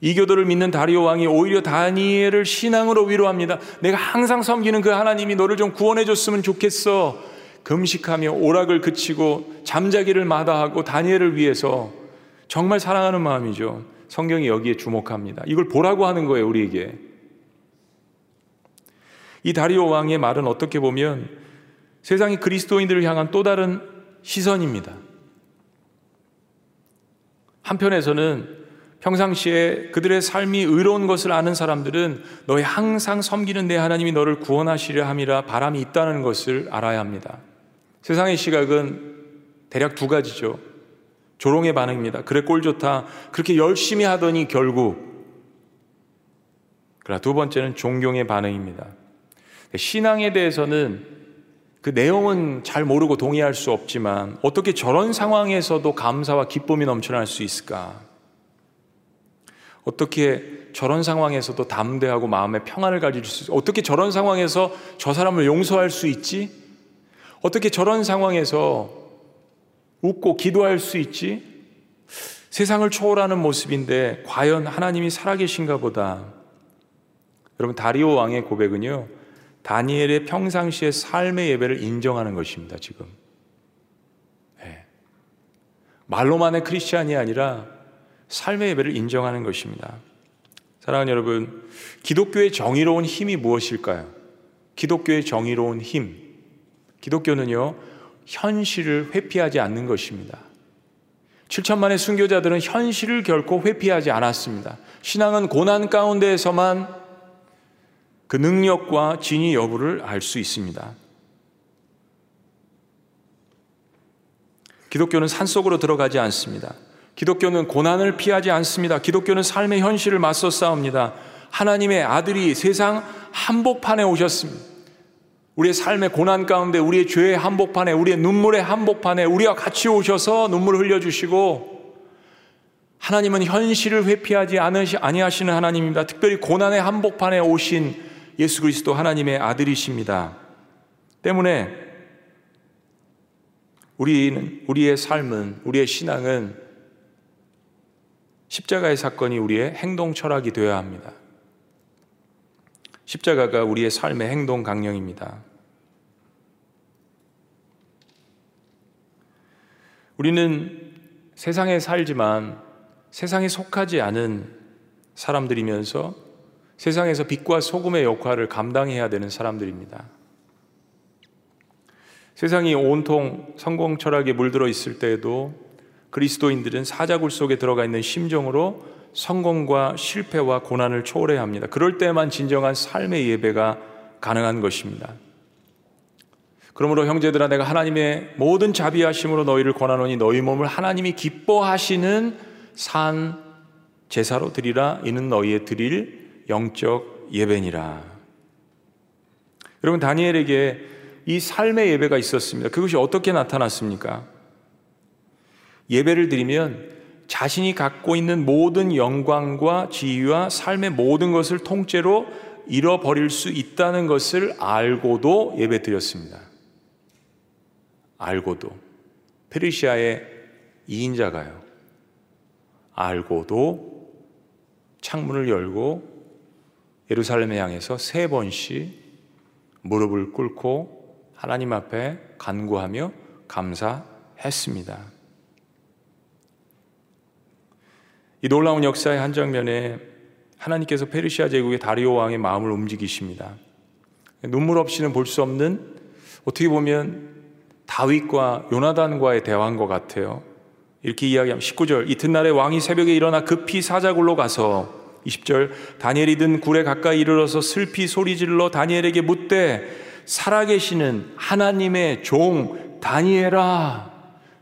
이교도를 믿는 다리오 왕이 오히려 다니엘을 신앙으로 위로합니다. 내가 항상 섬기는 그 하나님이 너를 좀 구원해 줬으면 좋겠어. 금식하며 오락을 그치고 잠자기를 마다하고 다니엘을 위해서 정말 사랑하는 마음이죠. 성경이 여기에 주목합니다. 이걸 보라고 하는 거예요, 우리에게. 이 다리오 왕의 말은 어떻게 보면 세상의 그리스도인들을 향한 또 다른 시선입니다. 한편에서는 평상시에 그들의 삶이 의로운 것을 아는 사람들은 너희 항상 섬기는 내 하나님이 너를 구원하시려 함이라 바람이 있다는 것을 알아야 합니다. 세상의 시각은 대략 두 가지죠. 조롱의 반응입니다. 그래 꼴 좋다. 그렇게 열심히 하더니 결국 그러나 두 번째는 존경의 반응입니다. 신앙에 대해서는 그 내용은 잘 모르고 동의할 수 없지만 어떻게 저런 상황에서도 감사와 기쁨이 넘쳐날 수 있을까? 어떻게 저런 상황에서도 담대하고 마음의 평안을 가질 수 있지? 어떻게 저런 상황에서 저 사람을 용서할 수 있지? 어떻게 저런 상황에서 웃고 기도할 수 있지? 세상을 초월하는 모습인데 과연 하나님이 살아계신가 보다. 여러분 다리오 왕의 고백은요. 다니엘의 평상시의 삶의 예배를 인정하는 것입니다. 지금 네. 말로만의 크리스찬이 아니라 삶의 예배를 인정하는 것입니다. 사랑하는 여러분, 기독교의 정의로운 힘이 무엇일까요? 기독교의 정의로운 힘. 기독교는요, 현실을 회피하지 않는 것입니다. 7천만의 순교자들은 현실을 결코 회피하지 않았습니다. 신앙은 고난 가운데에서만 그 능력과 진위 여부를 알 수 있습니다. 기독교는 산속으로 들어가지 않습니다. 기독교는 고난을 피하지 않습니다. 기독교는 삶의 현실을 맞서 싸웁니다. 하나님의 아들이 세상 한복판에 오셨습니다. 우리의 삶의 고난 가운데, 우리의 죄의 한복판에, 우리의 눈물의 한복판에 우리와 같이 오셔서 눈물을 흘려주시고, 하나님은 현실을 회피하지 아니하시는 하나님입니다. 특별히 고난의 한복판에 오신 예수 그리스도 하나님의 아들이십니다. 때문에 우리는, 우리의 삶은, 우리의 신앙은 십자가의 사건이 우리의 행동 철학이 되어야 합니다. 십자가가 우리의 삶의 행동 강령입니다. 우리는 세상에 살지만 세상에 속하지 않은 사람들이면서 세상에서 빛과 소금의 역할을 감당해야 되는 사람들입니다. 세상이 온통 성공 철학에 물들어 있을 때에도 그리스도인들은 사자굴 속에 들어가 있는 심정으로 성공과 실패와 고난을 초월해야 합니다. 그럴 때만 진정한 삶의 예배가 가능한 것입니다. 그러므로 형제들아 내가 하나님의 모든 자비하심으로 너희를 권하노니 너희 몸을 하나님이 기뻐하시는 산 제사로 드리라 이는 너희의 드릴 영적 예배니라. 여러분 다니엘에게 이 삶의 예배가 있었습니다. 그것이 어떻게 나타났습니까? 예배를 드리면 자신이 갖고 있는 모든 영광과 지위와 삶의 모든 것을 통째로 잃어버릴 수 있다는 것을 알고도 예배 드렸습니다. 알고도. 페르시아의 2인자가요. 알고도 창문을 열고 예루살렘에 향해서 세 번씩 무릎을 꿇고 하나님 앞에 간구하며 감사했습니다. 이 놀라운 역사의 한 장면에 하나님께서 페르시아 제국의 다리오 왕의 마음을 움직이십니다. 눈물 없이는 볼 수 없는 어떻게 보면 다윗과 요나단과의 대화인 것 같아요. 이렇게 이야기하면 19절 이튿날에 왕이 새벽에 일어나 급히 사자굴로 가서 20절 다니엘이 든 굴에 가까이 이르러서 슬피 소리질러 다니엘에게 묻되 살아계시는 하나님의 종 다니엘아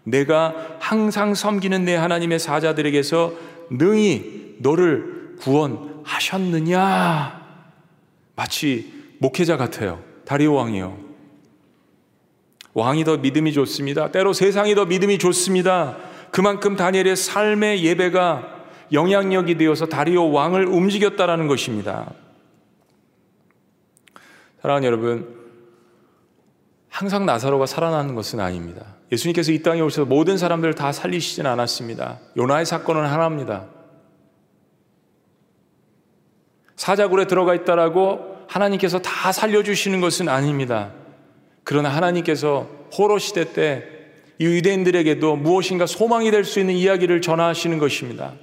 내가 항상 섬기는 내 하나님의 사자들에게서 능히 너를 구원하셨느냐? 마치 목회자 같아요. 다리오 왕이요. 왕이 더 믿음이 좋습니다. 때로 세상이 더 믿음이 좋습니다. 그만큼 다니엘의 삶의 예배가 영향력이 되어서 다리오 왕을 움직였다라는 것입니다. 사랑하는 여러분, 항상 나사로가 살아나는 것은 아닙니다. 예수님께서 이 땅에 오셔서 모든 사람들을 다 살리시진 않았습니다. 요나의 사건은 하나입니다. 사자굴에 들어가 있다라고 하나님께서 다 살려주시는 것은 아닙니다. 그러나 하나님께서 호로 시대 때이 유대인들에게도 무엇인가 소망이 될 수 있는 이야기를 전하시는 것입니다.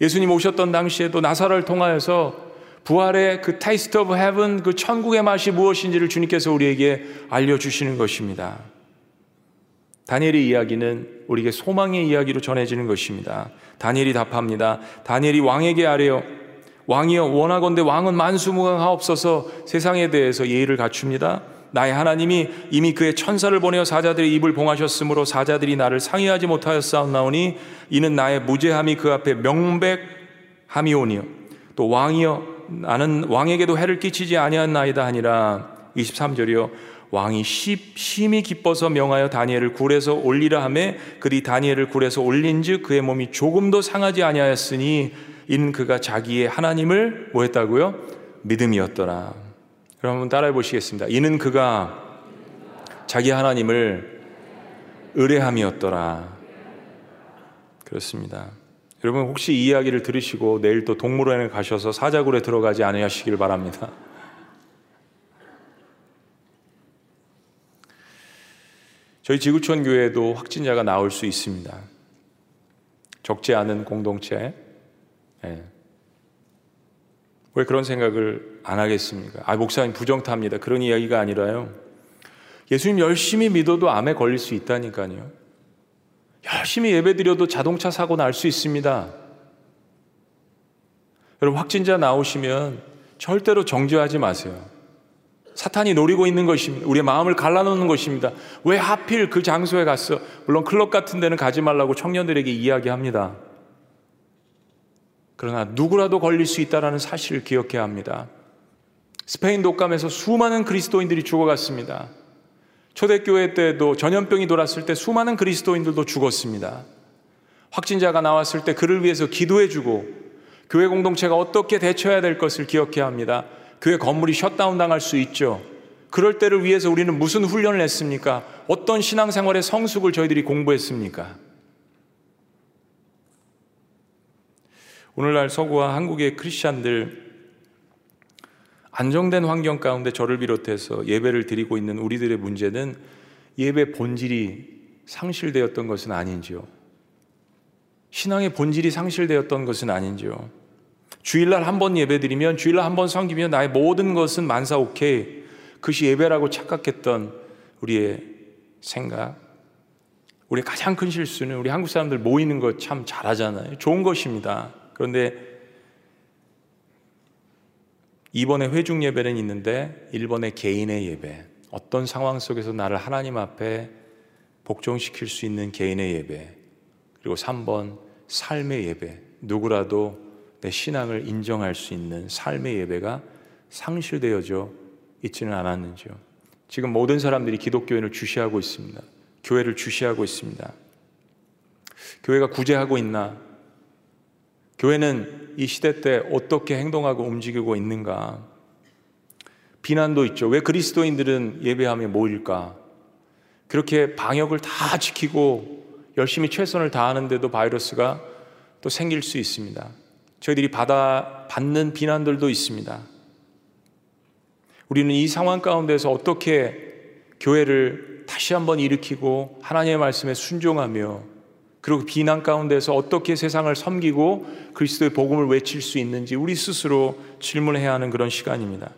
예수님 오셨던 당시에도 나사로를 통하여서 부활의 그 taste of heaven 그 천국의 맛이 무엇인지를 주님께서 우리에게 알려주시는 것입니다. 다니엘의 이야기는 우리에게 소망의 이야기로 전해지는 것입니다. 다니엘이 답합니다. 다니엘이 왕에게 아래요. 왕이여 원하건대 왕은 만수무강하옵소서 세상에 대해서 예의를 갖춥니다. 나의 하나님이 이미 그의 천사를 보내어 사자들의 입을 봉하셨으므로 사자들이 나를 상의하지 못하였사옵나오니 이는 나의 무죄함이 그 앞에 명백함이오니요 또 왕이여 나는 왕에게도 해를 끼치지 아니하나이다 하니라 23절이요 왕이 심히 기뻐서 명하여 다니엘을 굴에서 올리라 하매 그리 다니엘을 굴에서 올린즉 그의 몸이 조금도 상하지 아니하였으니 이는 그가 자기의 하나님을 뭐 했다고요? 믿음이었더라. 그럼 한번 따라해 보시겠습니다. 이는 그가 자기 하나님을 의뢰함이었더라. 그렇습니다. 여러분 혹시 이 이야기를 들으시고 내일 또 동물원에 가셔서 사자굴에 들어가지 않으시길 바랍니다. 저희 지구촌 교회에도 확진자가 나올 수 있습니다. 적지 않은 공동체. 네. 왜 그런 생각을 안 하겠습니까? 아, 목사님 부정탑니다. 그런 이야기가 아니라요. 예수님 열심히 믿어도 암에 걸릴 수 있다니까요. 열심히 예배 드려도 자동차 사고 날 수 있습니다. 여러분, 확진자 나오시면 절대로 정죄하지 마세요. 사탄이 노리고 있는 것입니다. 우리의 마음을 갈라놓는 것입니다. 왜 하필 그 장소에 갔어? 물론 클럽 같은 데는 가지 말라고 청년들에게 이야기합니다. 그러나 누구라도 걸릴 수 있다는 사실을 기억해야 합니다. 스페인 독감에서 수많은 그리스도인들이 죽어갔습니다. 초대교회 때도 전염병이 돌았을 때 수많은 그리스도인들도 죽었습니다. 확진자가 나왔을 때 그를 위해서 기도해주고 교회 공동체가 어떻게 대처해야 될 것을 기억해야 합니다. 교회 건물이 셧다운 당할 수 있죠. 그럴 때를 위해서 우리는 무슨 훈련을 했습니까? 어떤 신앙생활의 성숙을 저희들이 공부했습니까? 오늘날 서구와 한국의 크리스찬들 안정된 환경 가운데 저를 비롯해서 예배를 드리고 있는 우리들의 문제는 예배 본질이 상실되었던 것은 아닌지요? 신앙의 본질이 상실되었던 것은 아닌지요? 주일날 한 번 예배드리면 주일날 한 번 섬기면 나의 모든 것은 만사 오케이. 그것이 예배라고 착각했던 우리의 생각 우리의 가장 큰 실수는 우리 한국 사람들 모이는 것 참 잘하잖아요. 좋은 것입니다. 그런데 2번의 회중 예배는 있는데 1번의 개인의 예배 어떤 상황 속에서 나를 하나님 앞에 복종시킬 수 있는 개인의 예배 그리고 3번 삶의 예배 누구라도 내 신앙을 인정할 수 있는 삶의 예배가 상실되어져 있지는 않았는지요. 지금 모든 사람들이 기독교인을 주시하고 있습니다. 교회를 주시하고 있습니다. 교회가 구제하고 있나? 교회는 이 시대 때 어떻게 행동하고 움직이고 있는가? 비난도 있죠. 왜 그리스도인들은 예배하며 모일까? 그렇게 방역을 다 지키고 열심히 최선을 다하는데도 바이러스가 또 생길 수 있습니다. 저희들이 받아 받는 비난들도 있습니다. 우리는 이 상황 가운데서 어떻게 교회를 다시 한번 일으키고 하나님의 말씀에 순종하며 그리고 비난 가운데서 어떻게 세상을 섬기고 그리스도의 복음을 외칠 수 있는지 우리 스스로 질문해야 하는 그런 시간입니다.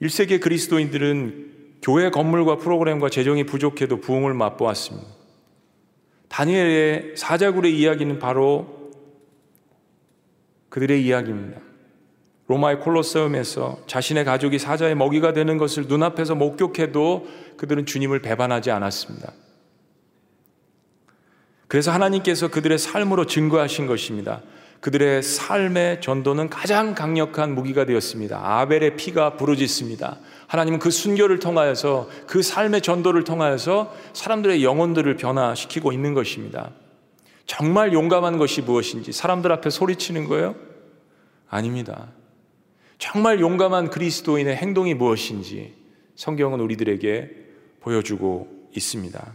1세기 그리스도인들은 교회 건물과 프로그램과 재정이 부족해도 부흥을 맛보았습니다. 다니엘의 사자굴의 이야기는 바로 그들의 이야기입니다. 로마의 콜로세움에서 자신의 가족이 사자의 먹이가 되는 것을 눈앞에서 목격해도 그들은 주님을 배반하지 않았습니다. 그래서 하나님께서 그들의 삶으로 증거하신 것입니다. 그들의 삶의 전도는 가장 강력한 무기가 되었습니다. 아벨의 피가 부르짖습니다. 하나님은 그 순교를 통하여서 그 삶의 전도를 통하여서 사람들의 영혼들을 변화시키고 있는 것입니다. 정말 용감한 것이 무엇인지 사람들 앞에 소리치는 거예요? 아닙니다. 정말 용감한 그리스도인의 행동이 무엇인지 성경은 우리들에게 보여주고 있습니다.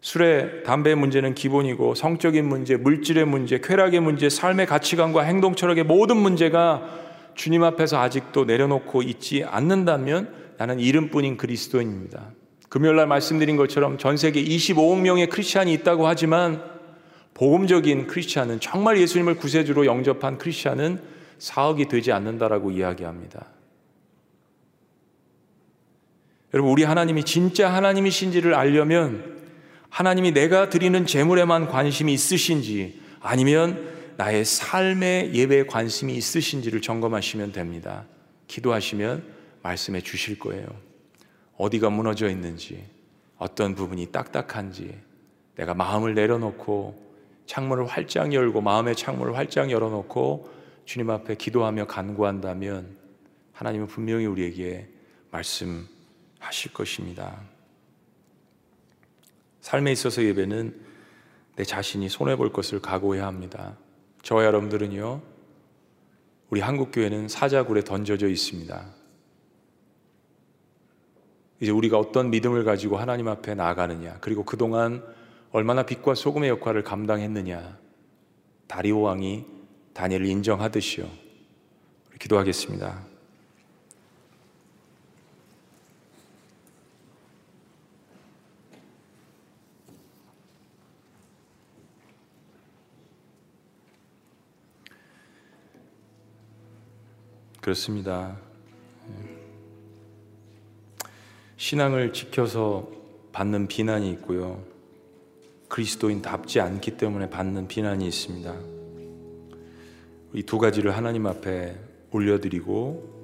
술에 담배 문제는 기본이고 성적인 문제, 물질의 문제, 쾌락의 문제, 삶의 가치관과 행동 철학의 모든 문제가 주님 앞에서 아직도 내려놓고 있지 않는다면 나는 이름뿐인 그리스도인입니다. 금요일 날 말씀드린 것처럼 전 세계 25억 명의 크리스찬이 있다고 하지만 복음적인 크리스찬은 정말 예수님을 구세주로 영접한 크리스찬은 4억이 되지 않는다라고 이야기합니다. 여러분 우리 하나님이 진짜 하나님이신지를 알려면 하나님이 내가 드리는 재물에만 관심이 있으신지 아니면 나의 삶의 예배에 관심이 있으신지를 점검하시면 됩니다. 기도하시면 말씀해 주실 거예요. 어디가 무너져 있는지, 어떤 부분이 딱딱한지, 내가 마음을 내려놓고 창문을 활짝 열고 마음의 창문을 활짝 열어놓고 주님 앞에 기도하며 간구한다면 하나님은 분명히 우리에게 말씀하실 것입니다. 삶에 있어서 예배는 내 자신이 손해볼 것을 각오해야 합니다. 저와 여러분들은요, 우리 한국교회는 사자굴에 던져져 있습니다. 이제 우리가 어떤 믿음을 가지고 하나님 앞에 나아가느냐, 그리고 그동안 얼마나 빛과 소금의 역할을 감당했느냐. 다리오 왕이 다니엘을 인정하듯이요. 기도하겠습니다. 그렇습니다. 신앙을 지켜서 받는 비난이 있고요. 그리스도인답지 않기 때문에 받는 비난이 있습니다. 이 두 가지를 하나님 앞에 올려드리고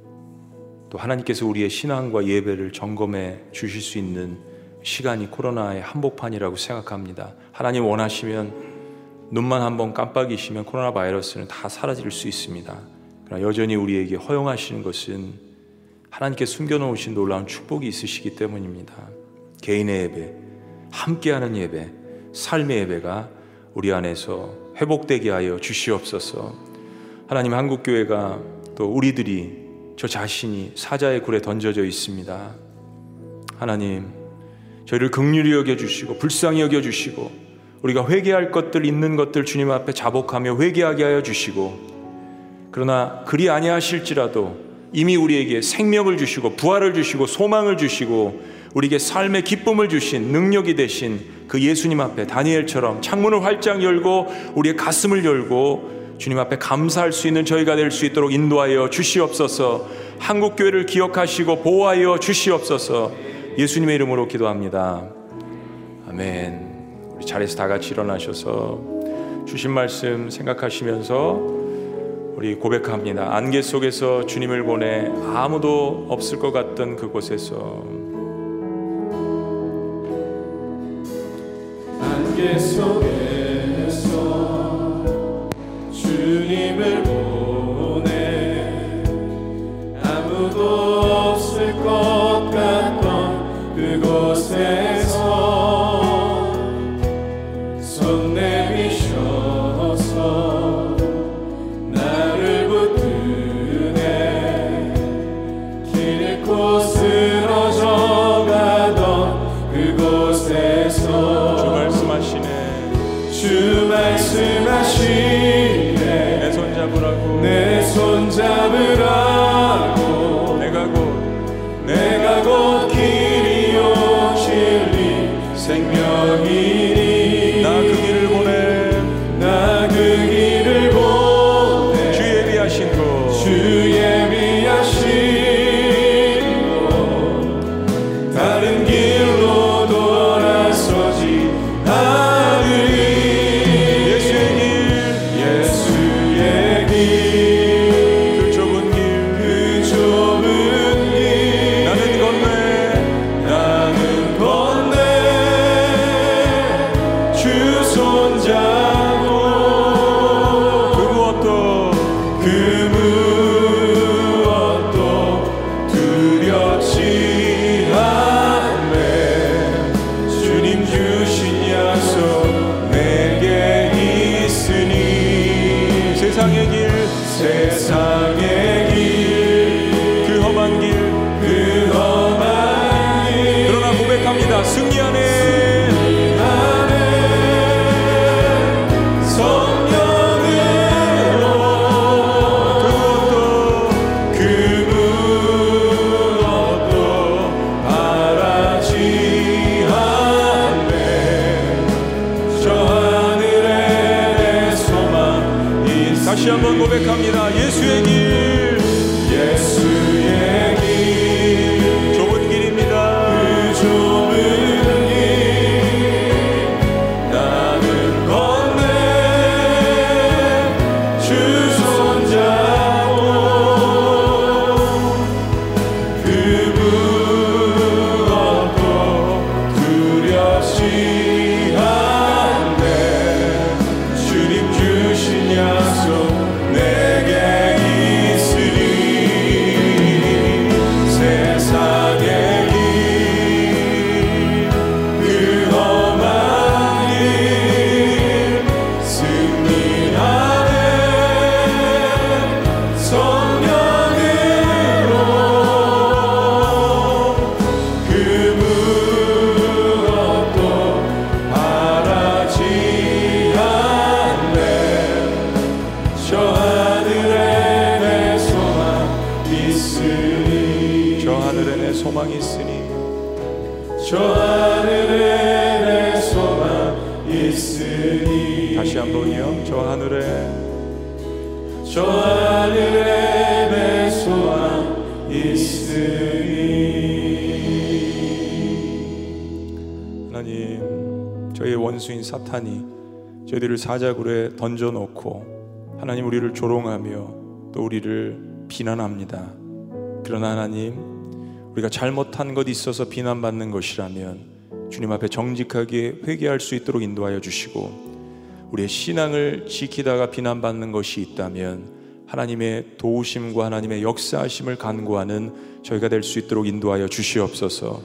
또 하나님께서 우리의 신앙과 예배를 점검해 주실 수 있는 시간이 코로나의 한복판이라고 생각합니다. 하나님 원하시면 눈만 한번 깜빡이시면 코로나 바이러스는 다 사라질 수 있습니다. 그러나 여전히 우리에게 허용하시는 것은 하나님께 숨겨놓으신 놀라운 축복이 있으시기 때문입니다. 개인의 예배, 함께하는 예배, 삶의 예배가 우리 안에서 회복되게 하여 주시옵소서. 하나님 한국교회가 또 우리들이 저 자신이 사자의 굴에 던져져 있습니다. 하나님, 저희를 극률히 여겨 주시고 불쌍히 여겨 주시고 우리가 회개할 것들 있는 것들 주님 앞에 자복하며 회개하게 하여 주시고 그러나 그리 아니하실지라도 이미 우리에게 생명을 주시고 부활을 주시고 소망을 주시고 우리에게 삶의 기쁨을 주신 능력이 되신 그 예수님 앞에 다니엘처럼 창문을 활짝 열고 우리의 가슴을 열고 주님 앞에 감사할 수 있는 저희가 될 수 있도록 인도하여 주시옵소서 한국 교회를 기억하시고 보호하여 주시옵소서 예수님의 이름으로 기도합니다. 아멘. 우리 자리에서 다 같이 일어나셔서 주신 말씀 생각하시면서 우리 고백합니다. 안개 속에서 주님을 보내 아무도 없을 것 같던 그곳에서 안개 속에서 주님을 주 말씀하시네. 내 손 잡으라고. 내 손 잡으라고 고백합니다 예수의 길. 예수 저희들을 사자굴에 던져놓고 하나님 우리를 조롱하며 또 우리를 비난합니다 그러나 하나님 우리가 잘못한 것 있어서 비난받는 것이라면 주님 앞에 정직하게 회개할 수 있도록 인도하여 주시고 우리의 신앙을 지키다가 비난받는 것이 있다면 하나님의 도우심과 하나님의 역사하심을 간구하는 저희가 될 수 있도록 인도하여 주시옵소서.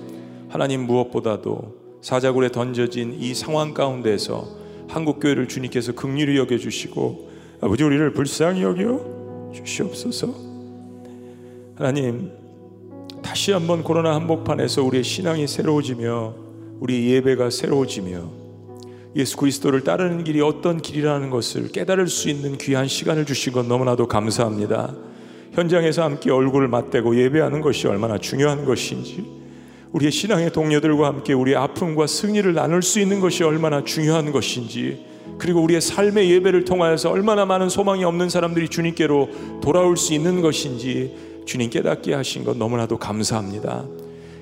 하나님 무엇보다도 사자굴에 던져진 이 상황 가운데서 한국 교회를 주님께서 긍휼히 여겨 주시고 아버지 우리를 불쌍히 여겨 주시옵소서. 하나님 다시 한번 코로나 한복판에서 우리의 신앙이 새로워지며 우리 예배가 새로워지며 예수 그리스도를 따르는 길이 어떤 길이라는 것을 깨달을 수 있는 귀한 시간을 주신 것 너무나도 감사합니다. 현장에서 함께 얼굴을 맞대고 예배하는 것이 얼마나 중요한 것인지 우리의 신앙의 동료들과 함께 우리의 아픔과 승리를 나눌 수 있는 것이 얼마나 중요한 것인지 그리고 우리의 삶의 예배를 통하여서 얼마나 많은 소망이 없는 사람들이 주님께로 돌아올 수 있는 것인지 주님 깨닫게 하신 것 너무나도 감사합니다.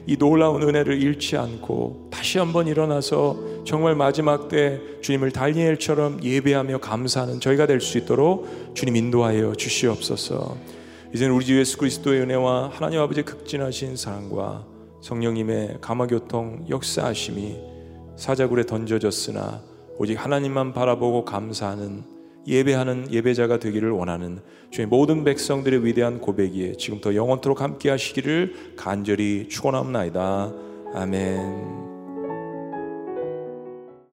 이 놀라운 은혜를 잃지 않고 다시 한번 일어나서 정말 마지막 때 주님을 달니엘처럼 예배하며 감사하는 저희가 될 수 있도록 주님 인도하여 주시옵소서. 이제는 우리 주 예수 그리스도의 은혜와 하나님 아버지의 극진하신 사랑과 성령님의 감화교통 역사하심이 사자굴에 던져졌으나 오직 하나님만 바라보고 감사하는 예배하는 예배자가 되기를 원하는 주의 모든 백성들의 위대한 고백이 지금부터 영원토록 함께 하시기를 간절히 축원합니다. 아멘.